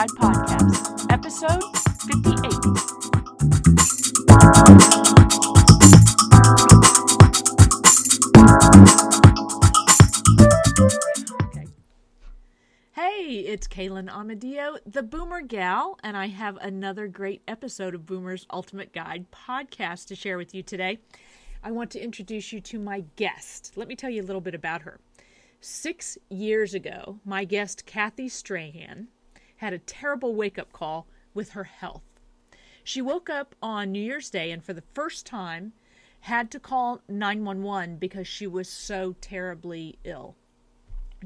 Guide podcast, episode 58. Okay. Hey, it's Kaylin Amadeo, the Boomer Gal, and I have another great episode of Boomer's Ultimate Guide podcast to share with you today. I want to introduce you to my guest. Let me tell you a little bit about her. Six years ago, my guest, Kathy Strahan, had a terrible wake up call with her health. She woke up on New Year's Day and, for the first time, had to call 911 because she was so terribly ill.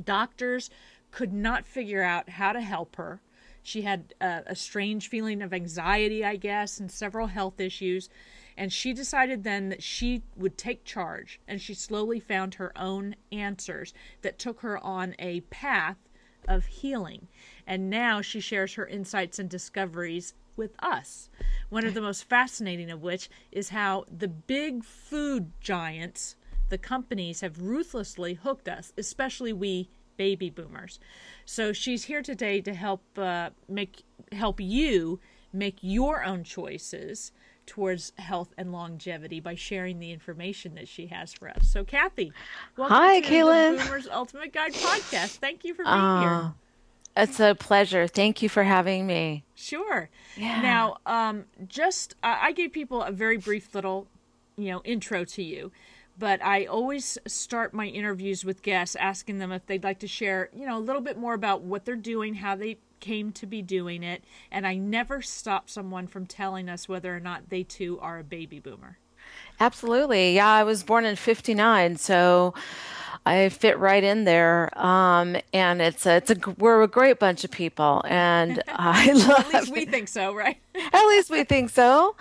Doctors could not figure out how to help her. She had a, a strange feeling of anxiety, I guess, and several health issues. And she decided then that she would take charge, and she slowly found her own answers that took her on a path of healing. And now she shares her insights and discoveries with us. One of the most fascinating of which is how the big food giants, the companies, have ruthlessly hooked us, especially we baby boomers. So she's here today to help uh, make help you make your own choices towards health and longevity by sharing the information that she has for us. So, Kathy, welcome Hi, to Kaylin. the Boomers Ultimate Guide podcast. Thank you for being uh, here. It's a pleasure. Thank you for having me. Sure. Yeah. Now, um, just I gave people a very brief little, you know, intro to you, but I always start my interviews with guests asking them if they'd like to share, you know, a little bit more about what they're doing, how they came to be doing it, and I never stop someone from telling us whether or not they too are a baby boomer. Absolutely. Yeah, I was born in 59, so I fit right in there. Um, and it's a, it's a we're a great bunch of people, and I love. At least we think so, right? At least we think so.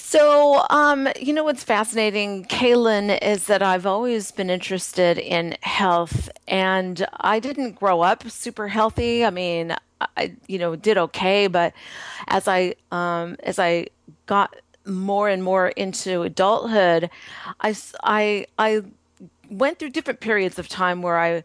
So, um, you know what's fascinating, Kaylin, is that I've always been interested in health, and I didn't grow up super healthy. I mean, I, you know, did okay, but as I, um, as I got more and more into adulthood, I, I, I went through different periods of time where I,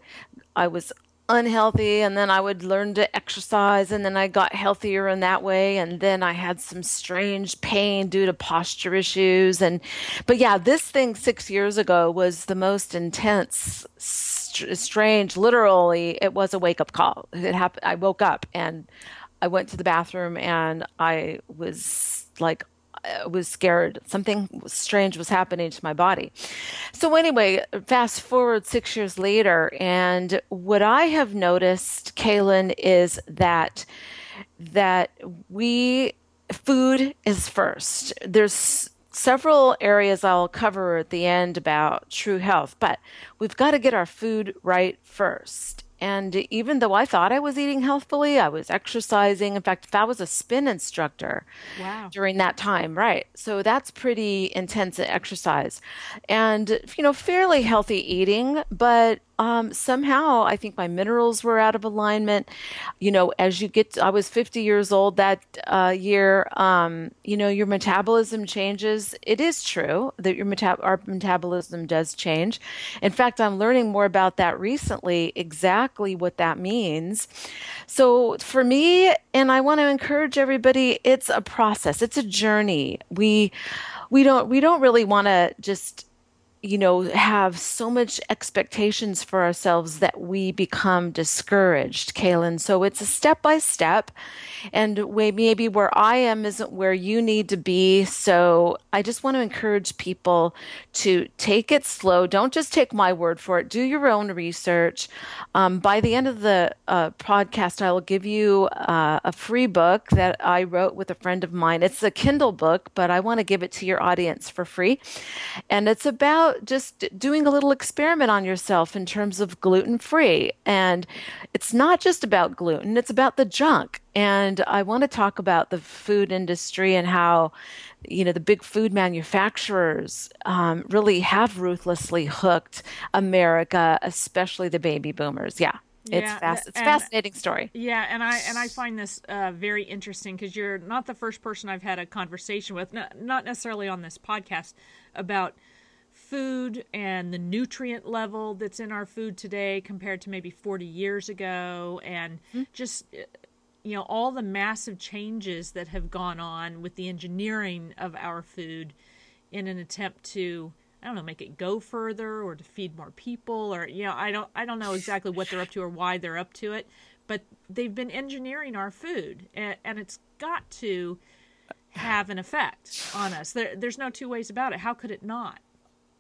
I was unhealthy and then I would learn to exercise and then I got healthier in that way and then I had some strange pain due to posture issues and but yeah this thing 6 years ago was the most intense st- strange literally it was a wake up call. It happened I woke up and I went to the bathroom and I was like I was scared. Something strange was happening to my body. So, anyway, fast forward six years later, and what I have noticed, Kaylin, is that that we food is first. There's several areas I'll cover at the end about true health, but we've got to get our food right first. And even though I thought I was eating healthfully, I was exercising. In fact, I was a spin instructor wow. during that time, right? So that's pretty intense exercise. And, you know, fairly healthy eating, but um, somehow I think my minerals were out of alignment. You know, as you get, to, I was 50 years old that uh, year. Um, you know, your metabolism changes. It is true that your meta- our metabolism does change. In fact, I'm learning more about that recently. Exactly what that means. So for me, and I want to encourage everybody, it's a process. It's a journey. We we don't we don't really want to just you know, have so much expectations for ourselves that we become discouraged, Kaylin. So it's a step by step, and maybe where I am isn't where you need to be. So I just want to encourage people to take it slow. Don't just take my word for it. Do your own research. Um, by the end of the uh, podcast, I will give you uh, a free book that I wrote with a friend of mine. It's a Kindle book, but I want to give it to your audience for free, and it's about just doing a little experiment on yourself in terms of gluten free. And it's not just about gluten, it's about the junk. And I want to talk about the food industry and how, you know, the big food manufacturers um, really have ruthlessly hooked America, especially the baby boomers. Yeah. It's yeah, fast. It's a fascinating story. Yeah, and I and I find this uh, very interesting because you're not the first person I've had a conversation with, not, not necessarily on this podcast, about food and the nutrient level that's in our food today compared to maybe 40 years ago and mm-hmm. just you know all the massive changes that have gone on with the engineering of our food in an attempt to I don't know make it go further or to feed more people or you know I don't I don't know exactly what they're up to or why they're up to it but they've been engineering our food and, and it's got to have an effect on us. There, there's no two ways about it. How could it not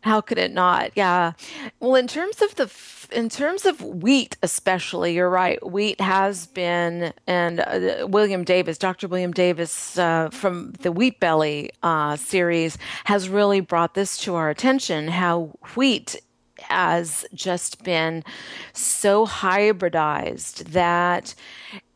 how could it not? Yeah. Well, in terms of the in terms of wheat, especially, you're right. Wheat has been, and uh, William Davis, Dr. William Davis uh, from the Wheat Belly uh, series, has really brought this to our attention. How wheat has just been so hybridized that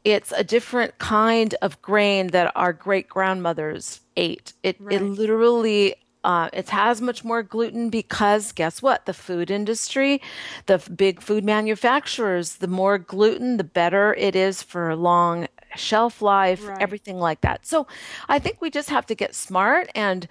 it's a different kind of grain that our great grandmothers ate. It right. it literally uh, it has much more gluten because guess what? The food industry, the big food manufacturers, the more gluten, the better it is for long shelf life, right. everything like that. So I think we just have to get smart and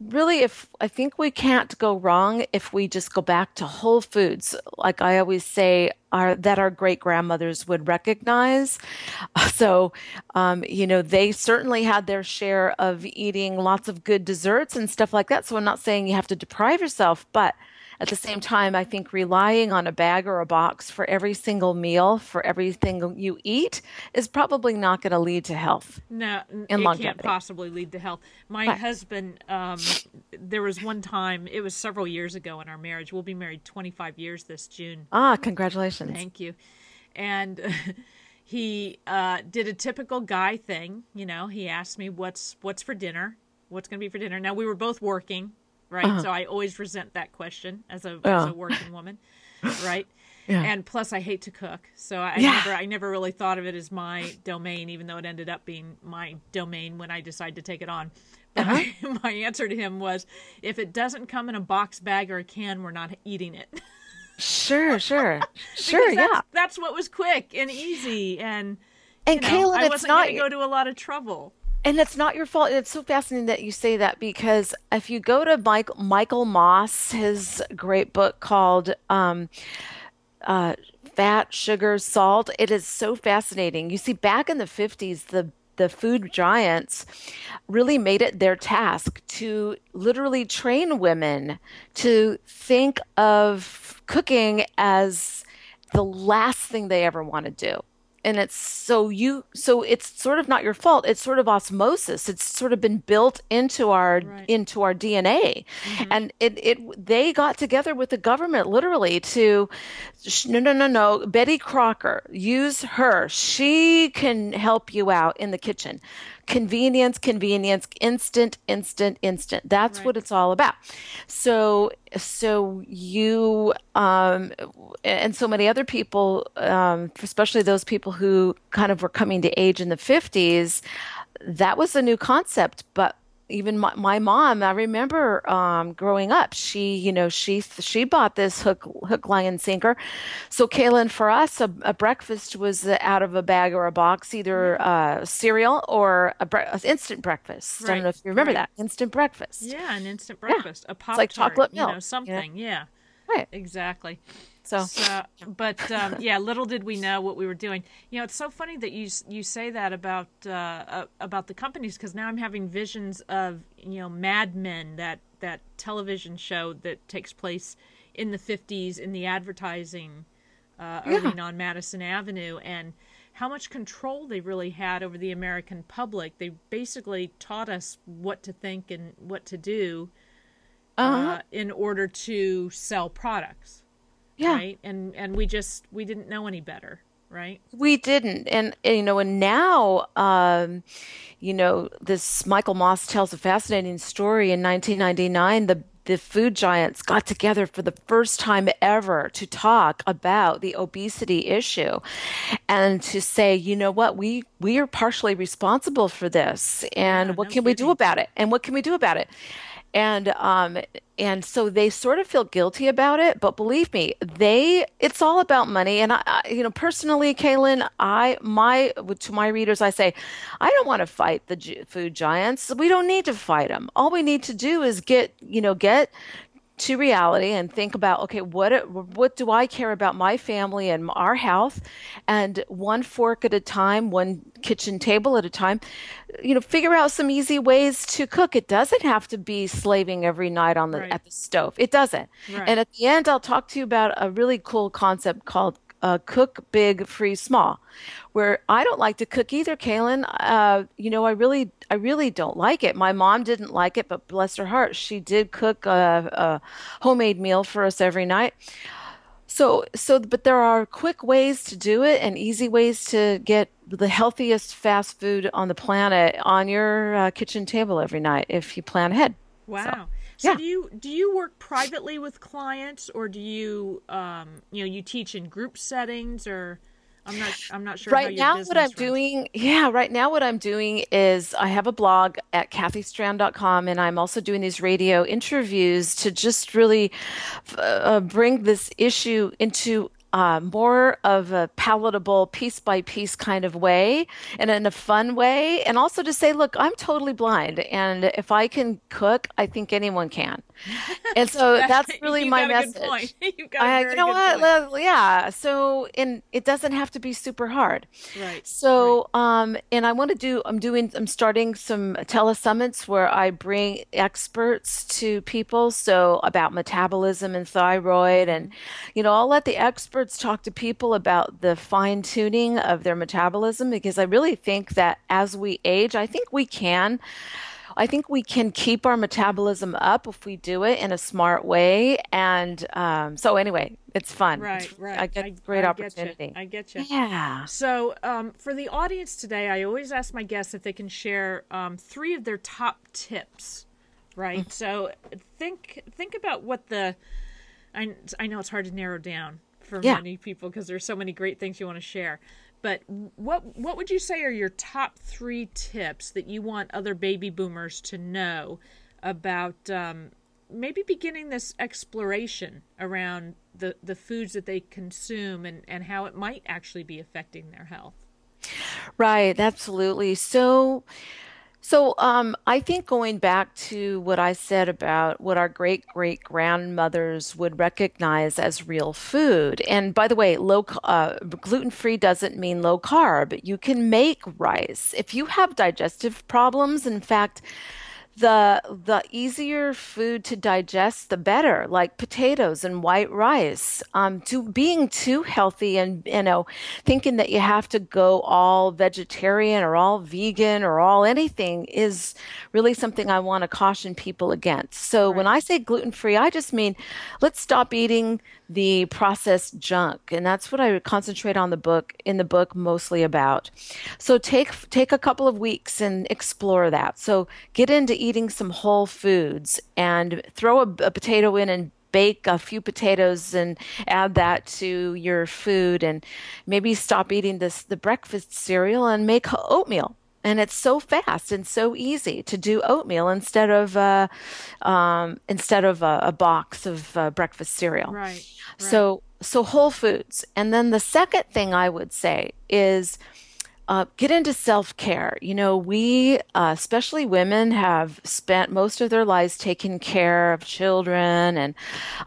really if i think we can't go wrong if we just go back to whole foods like i always say are that our great grandmothers would recognize so um, you know they certainly had their share of eating lots of good desserts and stuff like that so i'm not saying you have to deprive yourself but at the same time, I think relying on a bag or a box for every single meal, for everything you eat, is probably not going to lead to health. No, it longevity. can't possibly lead to health. My right. husband, um, there was one time, it was several years ago in our marriage. We'll be married 25 years this June. Ah, congratulations. Thank you. And. he uh, did a typical guy thing. You know, he asked me what's what's for dinner, what's going to be for dinner. Now we were both working, right? Uh-huh. So I always resent that question as a, as a working woman, right? Yeah. And plus, I hate to cook, so I yeah. never I never really thought of it as my domain, even though it ended up being my domain when I decided to take it on. But uh-huh. I, my answer to him was, if it doesn't come in a box bag or a can, we're not eating it. sure, sure, sure. That's, yeah, that's what was quick and easy, and and you know, Kaylin, I wasn't going to go to a lot of trouble and it's not your fault. It's so fascinating that you say that because if you go to Mike, Michael Moss, his great book called um, uh, Fat, Sugar, Salt, it is so fascinating. You see, back in the 50s, the the food giants really made it their task to literally train women to think of cooking as the last thing they ever want to do and it's so you so it's sort of not your fault it's sort of osmosis it's sort of been built into our right. into our dna mm-hmm. and it it they got together with the government literally to no no no no betty crocker use her she can help you out in the kitchen convenience, convenience, instant, instant, instant. That's right. what it's all about. So, so you um, and so many other people, um, especially those people who kind of were coming to age in the fifties, that was a new concept. But even my, my mom, I remember um, growing up, she, you know, she she bought this hook hook line and sinker. So Kaylin, for us, a, a breakfast was out of a bag or a box, either uh, cereal or a bre- instant breakfast. Right. I don't know if you remember right. that instant breakfast. Yeah, an instant breakfast, yeah. a pop like chocolate milk, you know, something. Yeah, right, exactly. So, so but um, yeah, little did we know what we were doing. You know, it's so funny that you you say that about uh, uh, about the companies because now I'm having visions of you know Mad Men that that television show that takes place in the 50s in the advertising uh, yeah. arena on Madison Avenue and how much control they really had over the American public. They basically taught us what to think and what to do uh-huh. uh, in order to sell products yeah. right? And and we just we didn't know any better right? We didn't. And, and you know and now um you know this michael moss tells a fascinating story in 1999 the the food giants got together for the first time ever to talk about the obesity issue and to say you know what? We we are partially responsible for this. And yeah, what no can kidding. we do about it? And what can we do about it and um and so they sort of feel guilty about it but believe me they it's all about money. And i, I you know personally kaylin i my to my readers i say i don't want to fight the food giants. We don't need to fight them all we need to do is get you know get to reality and think about okay what what do I care about my family and our health and one fork at a time one kitchen table at a time you know figure out some easy ways to cook it doesn't have to be slaving every night on the Right. at the stove it doesn't Right. and at the end I'll talk to you about a really cool concept called uh, cook big freeze small where I don't like to cook either, Kaylin. Uh, you know, I really, I really don't like it. My mom didn't like it, but bless her heart, she did cook a, a homemade meal for us every night. So, so, but there are quick ways to do it and easy ways to get the healthiest fast food on the planet on your uh, kitchen table every night if you plan ahead. Wow. So yeah. do you do you work privately with clients or do you um you know you teach in group settings or I'm not I'm not sure Right now, what I'm runs. doing, yeah, right now, what I'm doing is I have a blog at kathystrahan.com, and I'm also doing these radio interviews to just really uh, bring this issue into uh, more of a palatable, piece by piece kind of way and in a fun way. And also to say, look, I'm totally blind. And if I can cook, I think anyone can. And so that's really my got a good message. point. You've got a I, you know what? point. Yeah. So, and it doesn't have to be super hard. Right. So, um, and I want to do, I'm doing, I'm starting some telesummits where I bring experts to people. So, about metabolism and thyroid. And, you know, I'll let the experts talk to people about the fine tuning of their metabolism because I really think that as we age, I think we can. I think we can keep our metabolism up if we do it in a smart way. And um, so, anyway, it's fun. Right, It's- right. I get I- great I opportunity. Get you. I get you. Yeah. So, um, for the audience today, I always ask my guests if they can share um, three of their top tips. Right. Mm. So, think think about what the. I I know it's hard to narrow down for Yeah. many people because there's so many great things you want to share. But what what would you say are your top three tips that you want other baby boomers to know about um, maybe beginning this exploration around the, the foods that they consume and, and how it might actually be affecting their health? Right, absolutely. So, so um, I think going back to what I said about what our great great grandmothers would recognize as real food, and by the way, low uh, gluten free doesn't mean low carb. You can make rice if you have digestive problems. In fact, the the easier food to digest the better like potatoes and white rice. Um to being too healthy and you know thinking that you have to go all vegetarian or all vegan or all anything is really something i want to caution people against. So when i say gluten free i just mean let's stop eating the processed junk. And that's what i would concentrate on the book in the book mostly about. So take take a couple of weeks and explore that. So get into eating some whole foods and throw a, a potato in and bake a few potatoes and add that to your food. And maybe stop eating this the breakfast cereal and make oatmeal and it's so fast and so easy to do oatmeal instead of uh, um, instead of a, a box of uh, breakfast cereal. Right. right. So so whole foods, and then the second thing I would say is. Uh, get into self care. You know, we, uh, especially women, have spent most of their lives taking care of children. And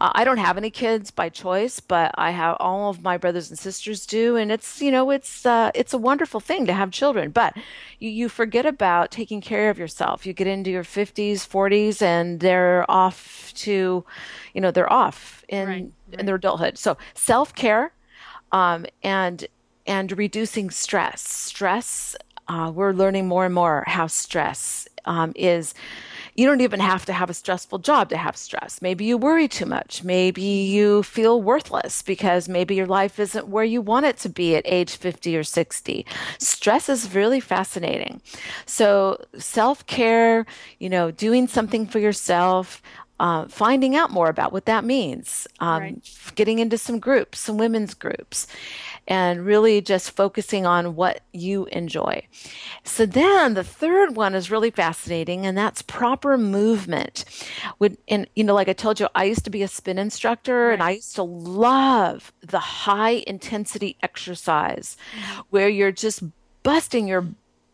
uh, I don't have any kids by choice, but I have all of my brothers and sisters do. And it's, you know, it's uh, it's a wonderful thing to have children. But you, you forget about taking care of yourself. You get into your 50s, 40s, and they're off to, you know, they're off in Right, in their adulthood. So self care um, and and reducing stress. Stress, uh, we're learning more and more how stress um, is. You don't even have to have a stressful job to have stress. Maybe you worry too much. Maybe you feel worthless because maybe your life isn't where you want it to be at age 50 or 60. Stress is really fascinating. So, self care, you know, doing something for yourself, uh, finding out more about what that means, um, Right. getting into some groups, some women's groups, and really just focusing on what you enjoy. So then the third one is really fascinating, and that's proper movement. Would and you know, like I told you, I used to be a spin instructor, and I used to love the high intensity exercise mm-hmm. where you're just busting your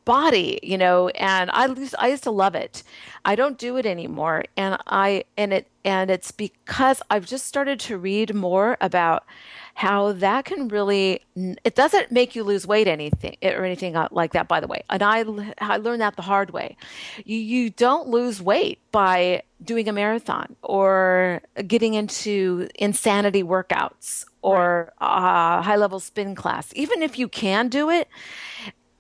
body, you know, and I used, I used to love it. I don't do it anymore. And I, and it, and it's because I've just started to read more about how that can really it doesn't make you lose weight anything eh, or anything uh, like that by the way and i i learned that the hard way you you don't lose weight by doing a marathon or getting into insanity workouts or a high level spin class even if you can do it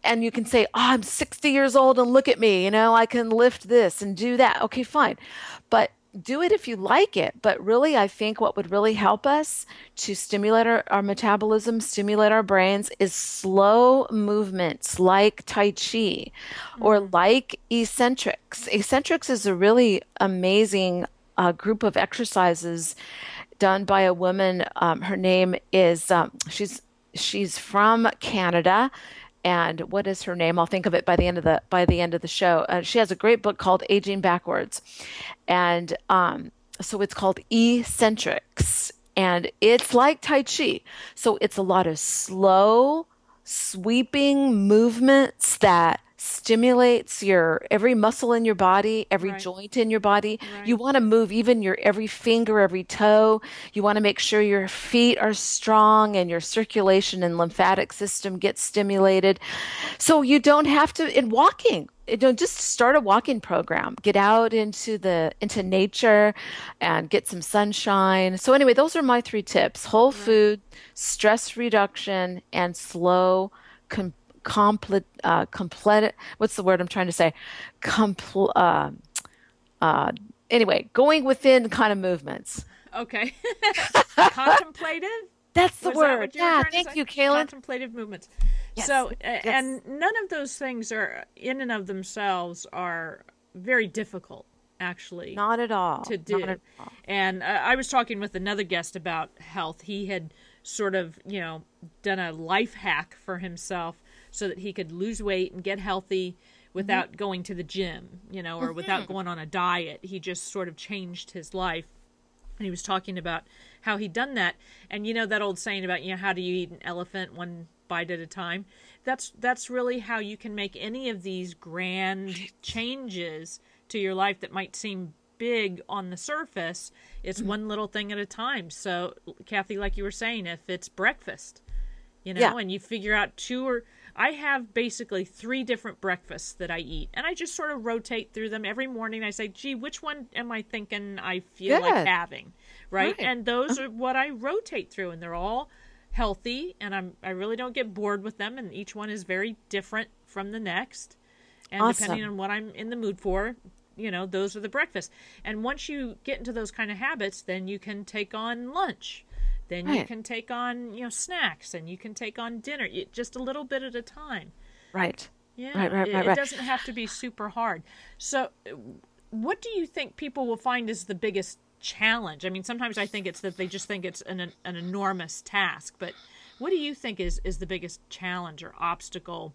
and you can say, Oh, I'm 60 years old and look at me, you know, I can lift this and do that. Okay, fine. But do it if you like it. But really, I think what would really help us to stimulate our, our metabolism, stimulate our brains, is slow movements like Tai Chi or like Essentrics. Essentrics is a really amazing uh, group of exercises done by a woman. Um, her name is, um, she's, she's from Canada and what is her name? I'll think of it by the end of the by the end of the show. Uh, she has a great book called Aging Backwards, and um, so it's called Essentrics, and it's like Tai Chi. So it's a lot of slow, sweeping movements that stimulates your every muscle in your body, every right. joint in your body. Right. You want to move even your every finger, every toe. You want to make sure your feet are strong and your circulation and lymphatic system gets stimulated. So you don't have to in walking. You know, just start a walking program. Get out into the into nature and get some sunshine. So anyway, those are my three tips. Whole right. food, stress reduction and slow complete, uh, complete, what's the word I'm trying to say? Compl- uh, uh, anyway, going within kind of movements. Okay. Contemplative? That's the Was word. That yeah, thank you, Kaylin. Contemplative movements. Yes. So, yes. and none of those things are, in and of themselves, are very difficult actually not at all to do and uh, i was talking with another guest about health he had sort of you know done a life hack for himself so that he could lose weight and get healthy without mm-hmm. going to the gym, you know, or mm-hmm. without going on a diet. He just sort of changed his life. And he was talking about how he'd done that. And you know that old saying about, you know, how do you eat an elephant one bite at a time? That's that's really how you can make any of these grand changes to your life that might seem big on the surface. It's mm-hmm. one little thing at a time. So, Kathy, like you were saying, if it's breakfast, you know, yeah. and you figure out two or I have basically three different breakfasts that I eat, and I just sort of rotate through them every morning. I say, "Gee, which one am I thinking I feel Good. like having?" Right? right, and those uh-huh. are what I rotate through, and they're all healthy, and I'm I really don't get bored with them, and each one is very different from the next, and awesome. depending on what I'm in the mood for, you know, those are the breakfasts. And once you get into those kind of habits, then you can take on lunch then right. you can take on, you know, snacks and you can take on dinner, just a little bit at a time. Right. Yeah. Right, right, right, it, it doesn't have to be super hard. So, uh, what do you think people will find is the biggest challenge? I mean, sometimes I think it's that they just think it's an, an enormous task, but what do you think is, is the biggest challenge or obstacle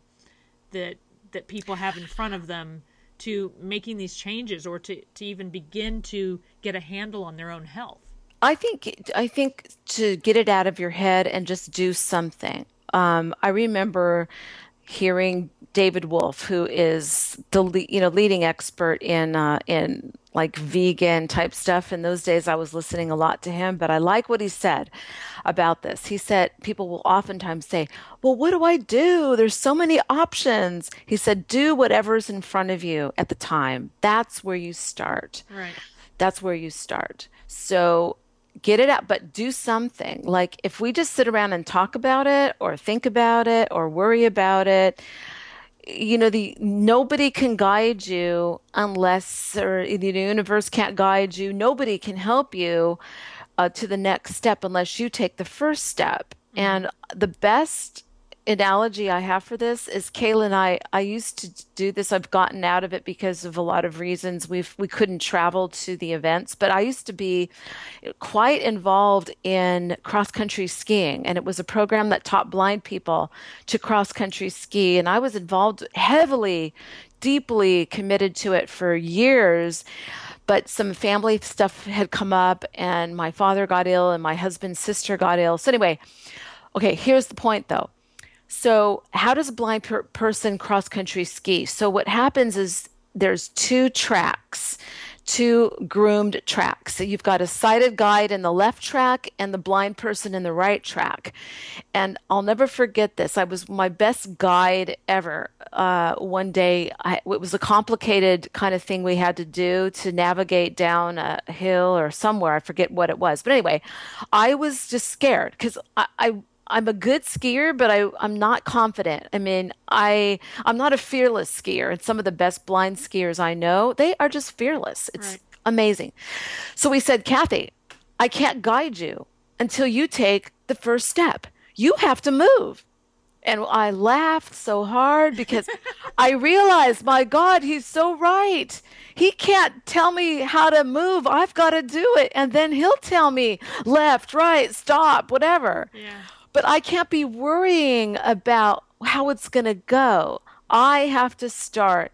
that that people have in front of them to making these changes or to, to even begin to get a handle on their own health? I think I think to get it out of your head and just do something. Um, I remember hearing David Wolfe, who is the you know leading expert in uh, in like vegan type stuff. In those days, I was listening a lot to him, but I like what he said about this. He said people will oftentimes say, "Well, what do I do? There's so many options." He said, "Do whatever's in front of you at the time. That's where you start." Right. That's where you start. So get it out, but do something. Like if we just sit around and talk about it or think about it or worry about it, you know, the nobody can guide you unless or the universe can't guide you. Nobody can help you uh, to the next step unless you take the first step. Mm-hmm. And the best analogy I have for this is Kayla and I, I used to do this. I've gotten out of it because of a lot of reasons. We've, we couldn't travel to the events, but I used to be quite involved in cross country skiing. And it was a program that taught blind people to cross country ski. And I was involved heavily, deeply committed to it for years but some family stuff had come up and my father got ill and my husband's sister got ill. So anyway, okay, here's the point though. So, how does a blind per- person cross country ski? So, what happens is there's two tracks two groomed tracks. So you've got a sighted guide in the left track and the blind person in the right track. And I'll never forget this. I was my best guide ever. Uh, one day, I, it was a complicated kind of thing we had to do to navigate down a hill or somewhere. I forget what it was. But anyway, I was just scared because I, I I'm a good skier, but I, I'm not confident. I mean, I I'm not a fearless skier, and some of the best blind skiers I know, they are just fearless. It's right. amazing. So we said, Kathy, I can't guide you until you take the first step. You have to move. And I laughed so hard because I realized, my God, he's so right. He can't tell me how to move. I've got to do it. And then he'll tell me left, right, stop, whatever. Yeah but I can't be worrying about how it's going to go. I have to start.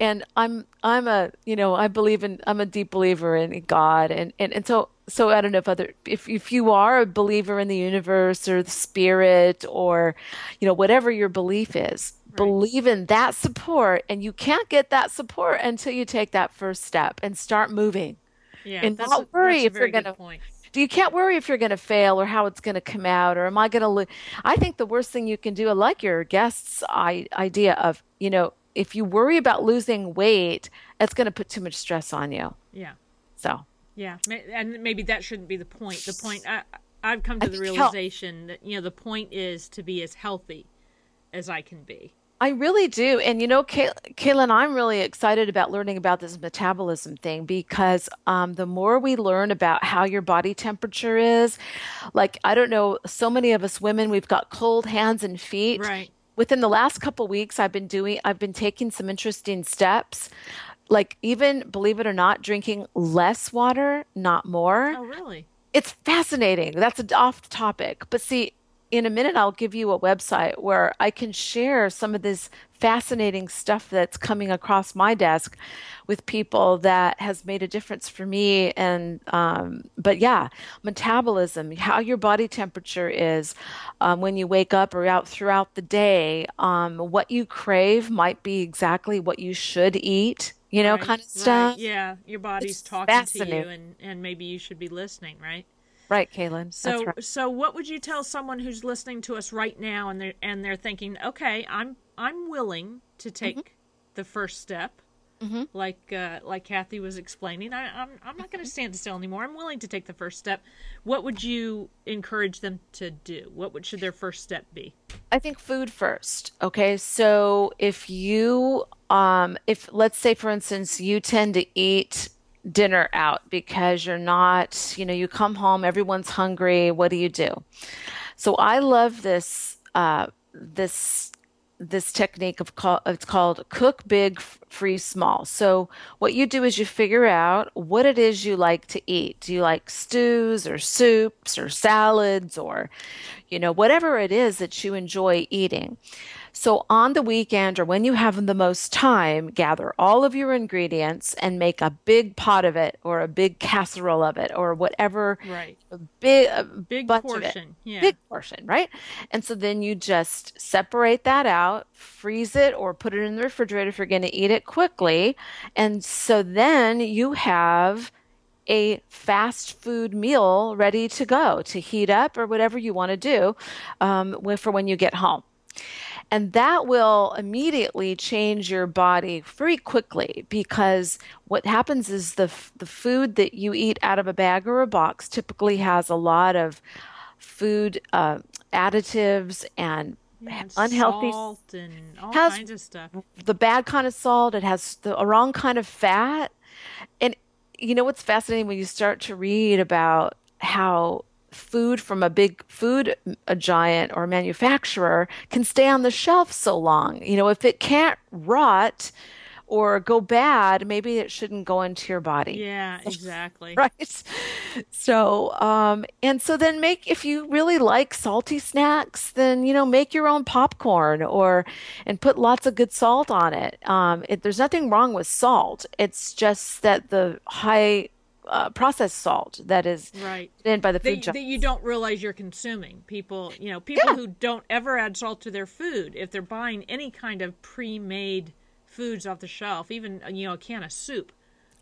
And I'm I'm a you know I believe in I'm a deep believer in God and and, and so so I don't know if other if if you are a believer in the universe or the spirit or you know whatever your belief is right. believe in that support and you can't get that support until you take that first step and start moving yeah and not worry if you're going to you can't worry if you're going to fail or how it's going to come out or am I going to lo-? I think the worst thing you can do, I like your guest's idea of, you know, if you worry about losing weight, it's going to put too much stress on you. Yeah. So. Yeah, and maybe that shouldn't be the point. The point I, I've come to the realization that you know the point is to be as healthy as I can be. I really do. And you know, Kay- Kaylin, I'm really excited about learning about this metabolism thing because um, the more we learn about how your body temperature is, like, I don't know, so many of us women, we've got cold hands and feet. Right. Within the last couple weeks, I've been doing, I've been taking some interesting steps. Like, even believe it or not, drinking less water, not more. Oh, really? It's fascinating. That's off topic. But see, in a minute, I'll give you a website where I can share some of this fascinating stuff that's coming across my desk with people that has made a difference for me. And, um, but yeah, metabolism, how your body temperature is um, when you wake up or out throughout the day, um, what you crave might be exactly what you should eat you know, right, kind of stuff. Right. Yeah, your body's it's talking to you, and and maybe you should be listening, right? Right, Kaylin. So, right. so what would you tell someone who's listening to us right now, and they're and they're thinking, okay, I'm I'm willing to take mm-hmm. the first step, mm-hmm. like uh, like Kathy was explaining. I, I'm I'm not going to stand still anymore. I'm willing to take the first step. What would you encourage them to do? What would should their first step be? I think food first. Okay, so if you um if let's say for instance you tend to eat dinner out because you're not, you know, you come home, everyone's hungry. What do you do? So I love this uh, this this technique of call, it's called cook big freeze small so what you do is you figure out what it is you like to eat do you like stews or soups or salads or you know whatever it is that you enjoy eating so on the weekend or when you have the most time, gather all of your ingredients and make a big pot of it or a big casserole of it or whatever. Right. A big a big portion. Yeah. Big portion, right? And so then you just separate that out, freeze it or put it in the refrigerator if you're going to eat it quickly. And so then you have a fast food meal ready to go to heat up or whatever you want to do um, for when you get home. And that will immediately change your body very quickly because what happens is the, the food that you eat out of a bag or a box typically has a lot of food uh, additives and yeah, unhealthy salt and all kinds of stuff. The bad kind of salt, it has the wrong kind of fat. And you know what's fascinating when you start to read about how food from a big food a giant or manufacturer can stay on the shelf so long. You know, if it can't rot or go bad, maybe it shouldn't go into your body. Yeah, exactly. right. So, um, and so then make, if you really like salty snacks, then, you know, make your own popcorn or, and put lots of good salt on it. Um, it there's nothing wrong with salt. It's just that the high uh, processed salt that is right in by the food that, that you don't realize you're consuming. People, you know, people Yeah. who don't ever add salt to their food, if they're buying any kind of pre-made foods off the shelf, even you know a can of soup.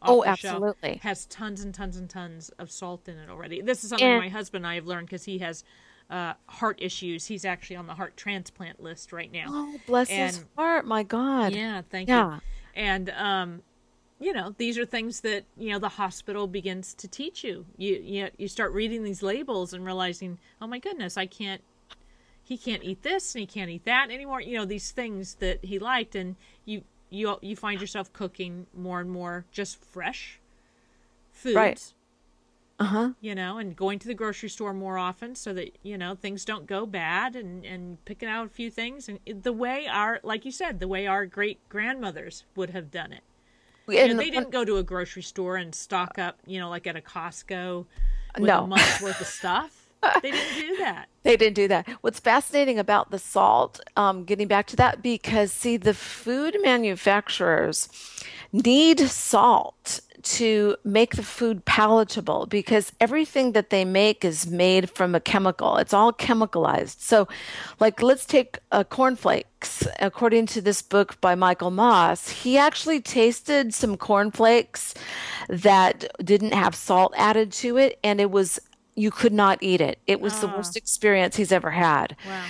Oh, the shelf absolutely. has tons and tons and tons of salt in it already. This is something And- my husband and I have learned because he has uh, heart issues. He's actually on the heart transplant list right now. Oh, bless his heart, my God. Yeah, thank Yeah. you. And um, you know, these are things that you know the hospital begins to teach you. You you you start reading these labels and realizing, oh my goodness, I can't. He can't eat this and he can't eat that anymore. You know these things that he liked, and you you you find yourself cooking more and more just fresh foods. Right. Uh huh. You know, and going to the grocery store more often so that you know things don't go bad, and and picking out a few things, and the way our like you said, the way our great grandmothers would have done it. You know, they didn't go to a grocery store and stock up, you know, like at a Costco with No. a month's worth of stuff. They didn't do that. They didn't do that. What's fascinating about the salt, um, getting back to that, because see, the food manufacturers need salt to make the food palatable because everything that they make is made from a chemical. It's all chemicalized. So, like, let's take uh, cornflakes. According to this book by Michael Moss, he actually tasted some cornflakes that didn't have salt added to it, and it was you could not eat it. It was the worst experience he's ever had Wow.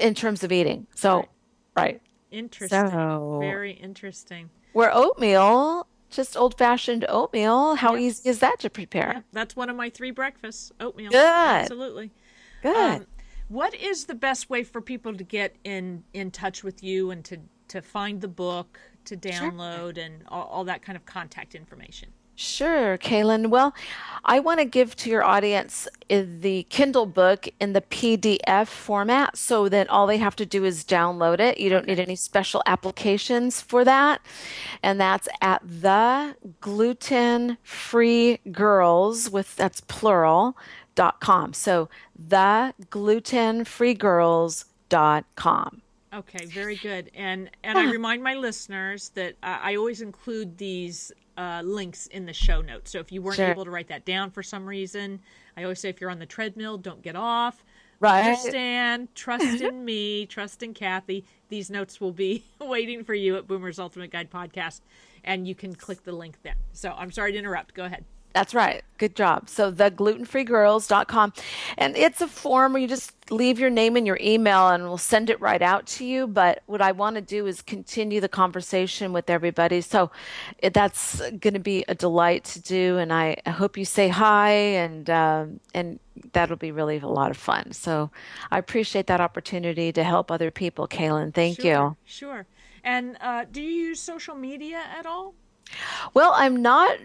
in terms of eating. So, Right. right. Interesting. So- Very interesting. Where oatmeal, just old fashioned oatmeal, how Yep. easy is that to prepare? Yeah, that's one of my three breakfasts oatmeal. Good. Absolutely. Good. Um, what is the best way for people to get in in touch with you and to to find the book, to download, and all, all that kind of contact information? Sure, Kaylin. Well, I want to give to your audience uh, the Kindle book in the PDF format so that all they have to do is download it. You don't need any special applications for that. And that's at the gluten free girls with that's plural dot com. So the gluten free girls dot com. Okay, very good. And and I remind my listeners that I, I always include these uh, links in the show notes. So if you weren't Sure. able to write that down for some reason, I always say if you're on the treadmill, don't get off. Right. Understand, trust in me, trust in Kathy. These notes will be waiting for you at Boomer's Ultimate Guide podcast, and you can click the link then. So I'm sorry to interrupt. Go ahead. That's right. Good job. So the glutenfreegirls.com. And it's a form where you just leave your name and your email and we'll send it right out to you. But what I want to do is continue the conversation with everybody. So it, that's going to be a delight to do. And I, I hope you say hi and, um, and that'll be really a lot of fun. So I appreciate that opportunity to help other people, Kaylin. Thank Sure, you. Sure. And uh, do you use social media at all? Well, I'm not.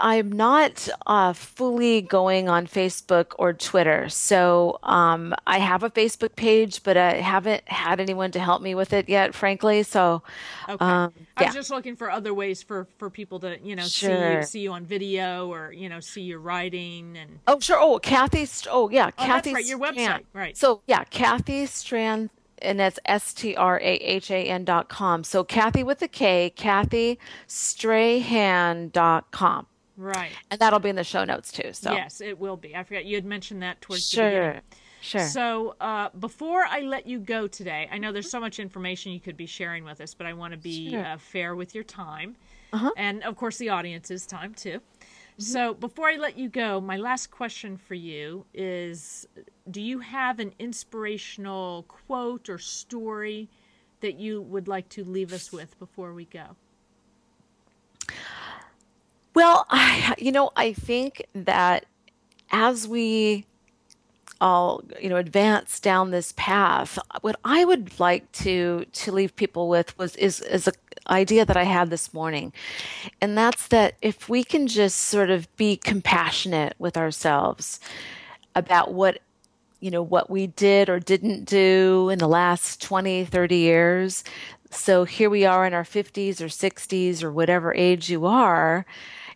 I'm not uh, fully going on Facebook or Twitter. So um, I have a Facebook page, but I haven't had anyone to help me with it yet, frankly. So Okay. um, I yeah, was just looking for other ways for for people to you know see Sure. you see you on video or you know see your writing and Oh, sure. Oh, Kathy. St- Oh, yeah. Oh, Kathy right, your website, Strahan. right. So, yeah, Kathy Strahan, and that's S T R A H A N dot com. So, Kathy with a K, Kathy Strahan dot com. Right. And that'll be in the show notes too. So, Yes, it will be. I forgot you had mentioned that towards the sure. beginning. Sure. So uh, before I let you go today, I know there's so much information you could be sharing with us, but I want to be Sure. uh, fair with your time, Uh-huh. and of course the audience's time too. So before I let you go, my last question for you is: Do you have an inspirational quote or story that you would like to leave us with before we go? Well, I, you know, I think that as we all, you know, advance down this path, what I would like to to leave people with was is is a idea that I had this morning. And that's that if we can just sort of be compassionate with ourselves about what you know what we did or didn't do in the last 20 30 years so here we are in our 50s or 60s or whatever age you are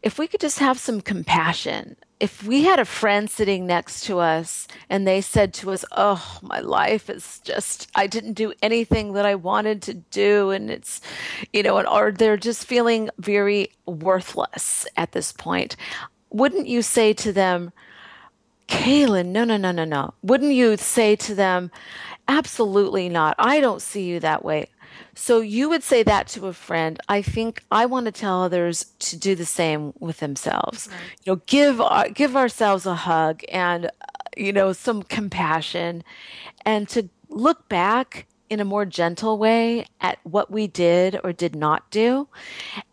if we could just have some compassion if we had a friend sitting next to us and they said to us oh my life is just i didn't do anything that i wanted to do and it's you know and or they're just feeling very worthless at this point wouldn't you say to them, Kaylin, no, no, no, no, no. Wouldn't you say to them, absolutely not. I don't see you that way. So you would say that to a friend. I think I want to tell others to do the same with themselves. Right. You know, give our, give ourselves a hug and uh, you know some compassion, and to look back in a more gentle way at what we did or did not do,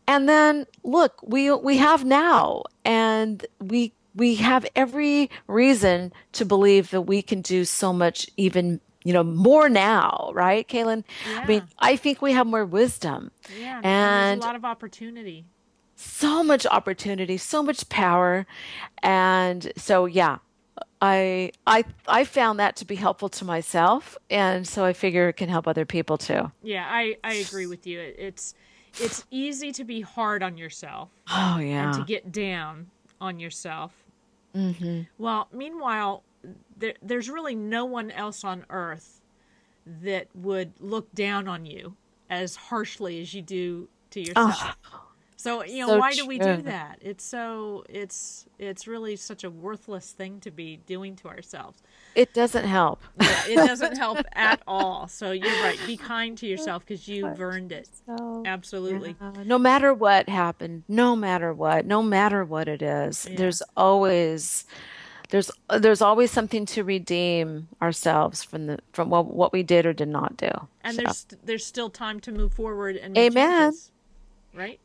and then look, we we have now, and we we have every reason to believe that we can do so much even you know more now right kaylin i mean i think we have more wisdom Yeah. And there's a lot of opportunity. so much opportunity so much power and so yeah i i i found that to be helpful to myself and so i figure it can help other people too Yeah, I, I agree with you. It, it's it's easy to be hard on yourself oh and to get down on yourself. Mm-hmm. Well, meanwhile, there, there's really no one else on earth that would look down on you as harshly as you do to yourself. oh So, you know, so why do we do that? It's so it's it's really such a worthless thing to be doing to ourselves. it doesn't help Yeah, it doesn't help at all. So you're right. Be kind to yourself because you've earned it. so Absolutely. Uh, no matter what happened, no matter what, no matter what it is, Yeah. there's always there's there's always something to redeem ourselves from the from what what we did or did not do. And So, there's there's still time to move forward and make amen. changes. Right?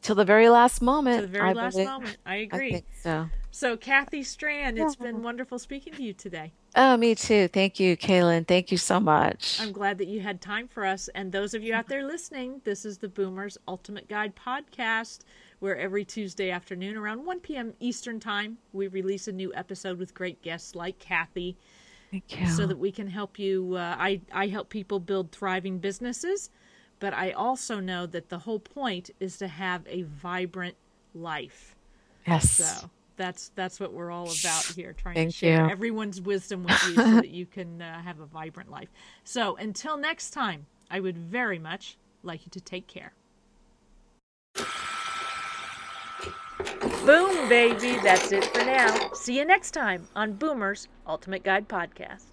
Till the very last To moment, the very I last believe. moment. I I agree. think so. So Kathy Strahan, it's been wonderful speaking to you today. Oh, me too. Thank you, Kaylin. Thank you so much. I'm glad that you had time for us. And those of you out there listening, this is the Boomers Ultimate Guide podcast, where every Tuesday afternoon around 1 p.m. Eastern Time, we release a new episode with great guests like Kathy Thank you. so that we can help you. Uh, I, I help people build thriving businesses, but I also know that the whole point is to have a vibrant life. yes. So that's that's what we're all about here, trying to Thank share you. everyone's wisdom with you so that you can uh, have a vibrant life. So until next time, I would very much like you to take care. Boom, baby. That's it for now. See you next time on Boomer's Ultimate Guide Podcast.